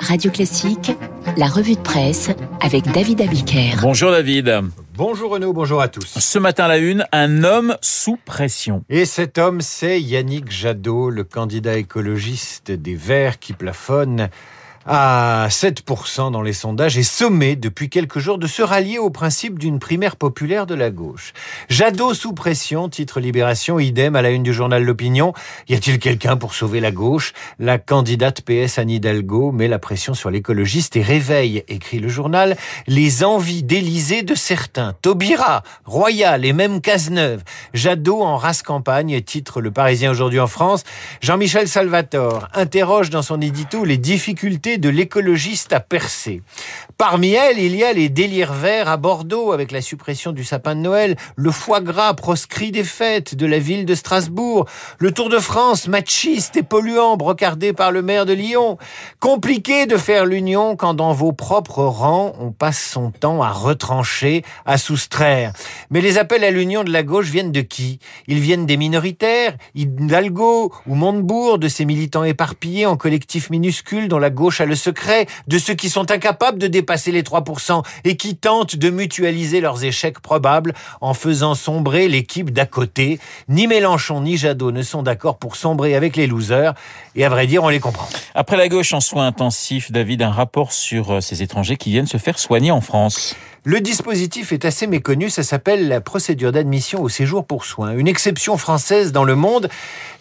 Radio Classique, la revue de presse avec David Abiker. Bonjour David. Bonjour Renaud, bonjour à tous. Ce matin à la une, un homme sous pression. Et cet homme, c'est Yannick Jadot, le candidat écologiste des Verts qui plafonne à 7% dans les sondages et sommé depuis quelques jours de se rallier au principe d'une primaire populaire de la gauche. Jadot sous pression, titre Libération, idem à la une du journal L'Opinion. Y a-t-il quelqu'un pour sauver la gauche? La candidate PS Anne Hidalgo met la pression sur l'écologiste et réveille, écrit le journal, les envies d'Élysée de certains. Taubira, Royal et même Cazeneuve. Jadot en race campagne, titre Le Parisien aujourd'hui en France. Jean-Michel Salvatore interroge dans son édito les difficultés de l'écologiste à percer. Parmi elles, il y a les délires verts à Bordeaux avec la suppression du sapin de Noël, le foie gras proscrit des fêtes de la ville de Strasbourg, le Tour de France machiste et polluant brocardé par le maire de Lyon. Compliqué de faire l'union quand dans vos propres rangs, on passe son temps à retrancher, à soustraire. Mais les appels à l'union de la gauche viennent de qui? Ils viennent des minoritaires, Hidalgo ou Montebourg, de ces militants éparpillés en collectifs minuscules dont la gauche a le secret de ceux qui sont incapables de dépasser les 3% et qui tentent de mutualiser leurs échecs probables en faisant sombrer l'équipe d'à côté. Ni Mélenchon ni Jadot ne sont d'accord pour sombrer avec les losers et à vrai dire, on les comprend. Après la gauche en soins intensifs, David, un rapport sur euh, ces étrangers qui viennent se faire soigner en France. Le dispositif est assez méconnu, ça s'appelle la procédure d'admission au séjour pour soins, une exception française dans le monde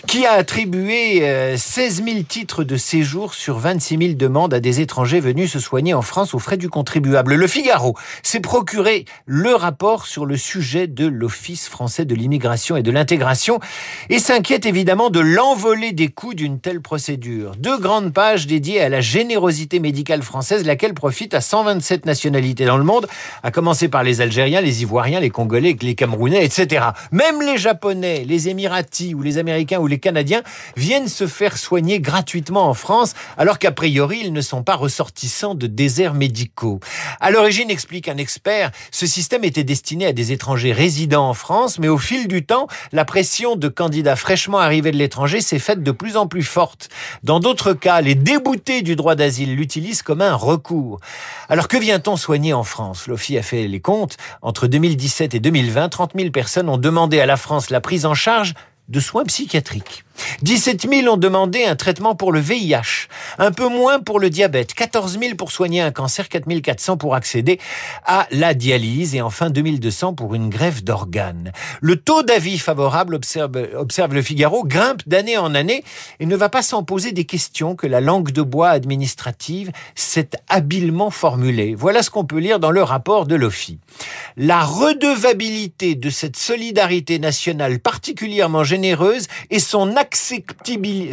qui a attribué 16 euh, 000 titres de séjour sur 26 000 demandes à des étrangers venus se soigner en France aux frais du contribuable. Le Figaro s'est procuré le rapport sur le sujet de l'Office français de l'immigration et de l'intégration et s'inquiète évidemment de l'envolée des coûts d'une telle procédure. Deux grandes pages dédiées à la générosité médicale française, laquelle profite à 127 nationalités dans le monde, à commencer par les Algériens, les Ivoiriens, les Congolais, les Camerounais, etc. Même les Japonais, les Émiratis ou les Américains ou les Canadiens viennent se faire soigner gratuitement en France, alors qu'a priori, ils ne sont pas ressortissants de déserts médicaux. À l'origine, explique un expert, ce système était destiné à des étrangers résidant en France, mais au fil du temps, la pression de candidats fraîchement arrivés de l'étranger s'est faite de plus en plus forte. Dans d'autres cas, les déboutés du droit d'asile l'utilisent comme un recours. Alors que vient-on soigner en France? L'OFI a fait les comptes. Entre 2017 et 2020, 30 000 personnes ont demandé à la France la prise en charge de soins psychiatriques. 17 000 ont demandé un traitement pour le VIH, un peu moins pour le diabète, 14 000 pour soigner un cancer, 4 400 pour accéder à la dialyse et enfin 2200 pour une greffe d'organes. Le taux d'avis favorable, observe, observe le Figaro, grimpe d'année en année et ne va pas s'en poser des questions que la langue de bois administrative s'est habilement formulée. Voilà ce qu'on peut lire dans le rapport de l'OFI. La redevabilité de cette solidarité nationale particulièrement généreuse et son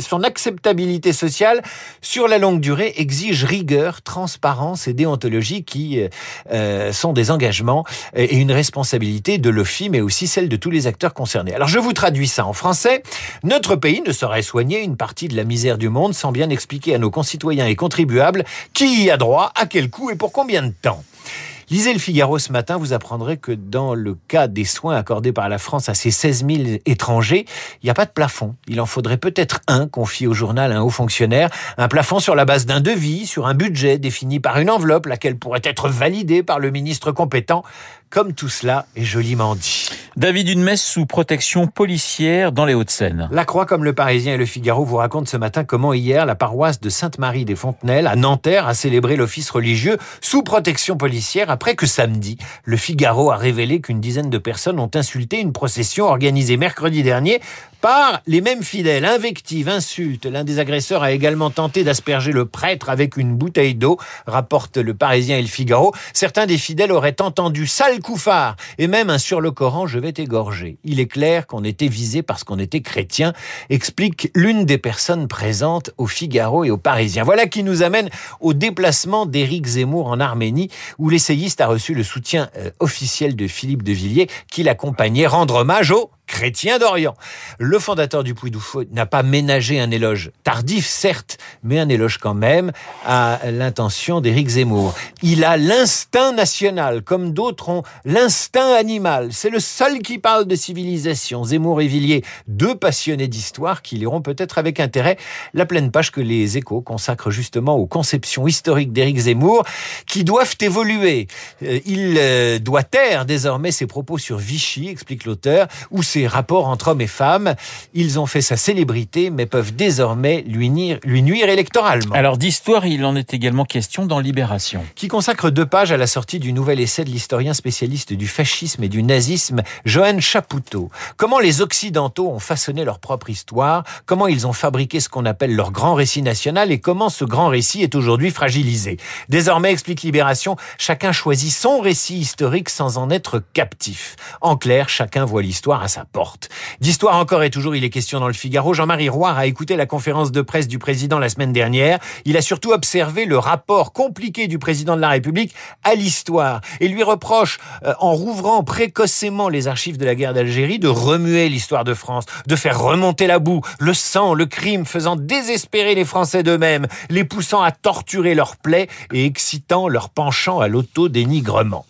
son acceptabilité sociale sur la longue durée exige rigueur, transparence et déontologie qui euh, euh, sont des engagements et une responsabilité de l'OFI, mais aussi celle de tous les acteurs concernés. Alors je vous traduis ça en français. Notre pays ne saurait soigner une partie de la misère du monde sans bien expliquer à nos concitoyens et contribuables qui y a droit, à quel coût et pour combien de temps? Lisez le Figaro ce matin, vous apprendrez que dans le cas des soins accordés par la France à ces 16 000 étrangers, il n'y a pas de plafond. Il en faudrait peut-être un, confie au journal un haut fonctionnaire, un plafond sur la base d'un devis, sur un budget défini par une enveloppe, laquelle pourrait être validée par le ministre compétent, comme tout cela est joliment dit. David, une messe sous protection policière dans les Hauts-de-Seine. La Croix, comme le Parisien et le Figaro, vous racontent ce matin comment hier la paroisse de Sainte-Marie des Fontenelles à Nanterre a célébré l'office religieux sous protection policière après que samedi, le Figaro a révélé qu'une dizaine de personnes ont insulté une procession organisée mercredi dernier par les mêmes fidèles. Invective, insulte. L'un des agresseurs a également tenté d'asperger le prêtre avec une bouteille d'eau, rapporte le Parisien et le Figaro. Certains des fidèles auraient entendu sale couffard et même un sur le Coran, je vais t'égorger. Il est clair qu'on était visé parce qu'on était chrétien, explique l'une des personnes présentes au Figaro et au Parisien. Voilà qui nous amène au déplacement d'Éric Zemmour en Arménie, où l'essayiste a reçu le soutien euh, officiel de Philippe de Villiers, qui l'accompagnait rendre hommage au chrétien d'Orient. Le fondateur du Puy du n'a pas ménagé un éloge tardif, certes, mais un éloge quand même à l'intention d'Éric Zemmour. Il a l'instinct national, comme d'autres ont l'instinct animal. C'est le seul qui parle de civilisation. Zemmour et Villiers, deux passionnés d'histoire qui liront peut-être avec intérêt la pleine page que les échos consacrent justement aux conceptions historiques d'Éric Zemmour, qui doivent évoluer. Euh, il euh, doit taire désormais ses propos sur Vichy, explique l'auteur, ou ses rapports entre hommes et femmes. Ils ont fait sa célébrité, mais peuvent désormais lui nuire, lui nuire électoralement. Alors d'histoire, il en est également question dans Libération. Qui consacre deux pages à la sortie du nouvel essai de l'historien spécialiste du fascisme et du nazisme, Johan Chapoutot. Comment les Occidentaux ont façonné leur propre histoire, comment ils ont fabriqué ce qu'on appelle leur grand récit national et comment ce grand récit est aujourd'hui fragilisé. Désormais, explique Libération, chacun choisit son récit historique sans en être captif. En clair, chacun voit l'histoire à sa D'histoire encore et toujours, il est question dans le Figaro. Jean-Marie Roy a écouté la conférence de presse du président la semaine dernière. Il a surtout observé le rapport compliqué du président de la République à l'histoire et lui reproche, euh, en rouvrant précocement les archives de la guerre d'Algérie, de remuer l'histoire de France, de faire remonter la boue, le sang, le crime, faisant désespérer les Français d'eux-mêmes, les poussant à torturer leurs plaies et excitant leur penchant à l'auto-dénigrement.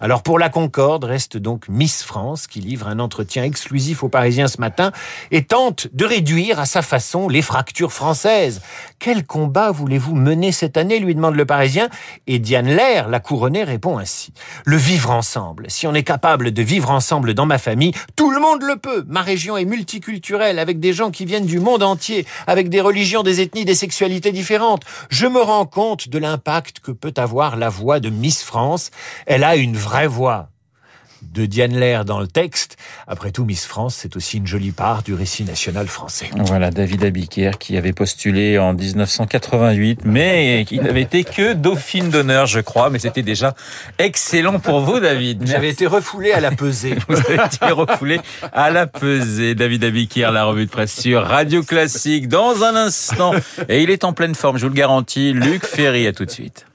Alors pour la Concorde reste donc Miss France qui livre un entretien exclusif aux Parisiens ce matin et tente de réduire à sa façon les fractures françaises. Quel combat voulez-vous mener cette année lui demande le Parisien et Diane Lair, la couronnée, répond ainsi. Le vivre ensemble. Si on est capable de vivre ensemble dans ma famille, tout le monde le peut. Ma région est multiculturelle avec des gens qui viennent du monde entier, avec des religions, des ethnies, des sexualités différentes. Je me rends compte de l'impact que peut avoir la voix de Miss France. Elle a une vraie voix de Diane Lair dans le texte. Après tout, Miss France, c'est aussi une jolie part du récit national français. Voilà, David Abiker qui avait postulé en 1988, mais qui n'avait été que dauphine d'honneur, je crois, mais c'était déjà excellent pour vous, David. J'avais été refoulé à la pesée. vous avez été refoulé à la pesée. David Abiker, la revue de presse sur Radio Classique, dans un instant. Et il est en pleine forme, je vous le garantis. Luc Ferry, à tout de suite.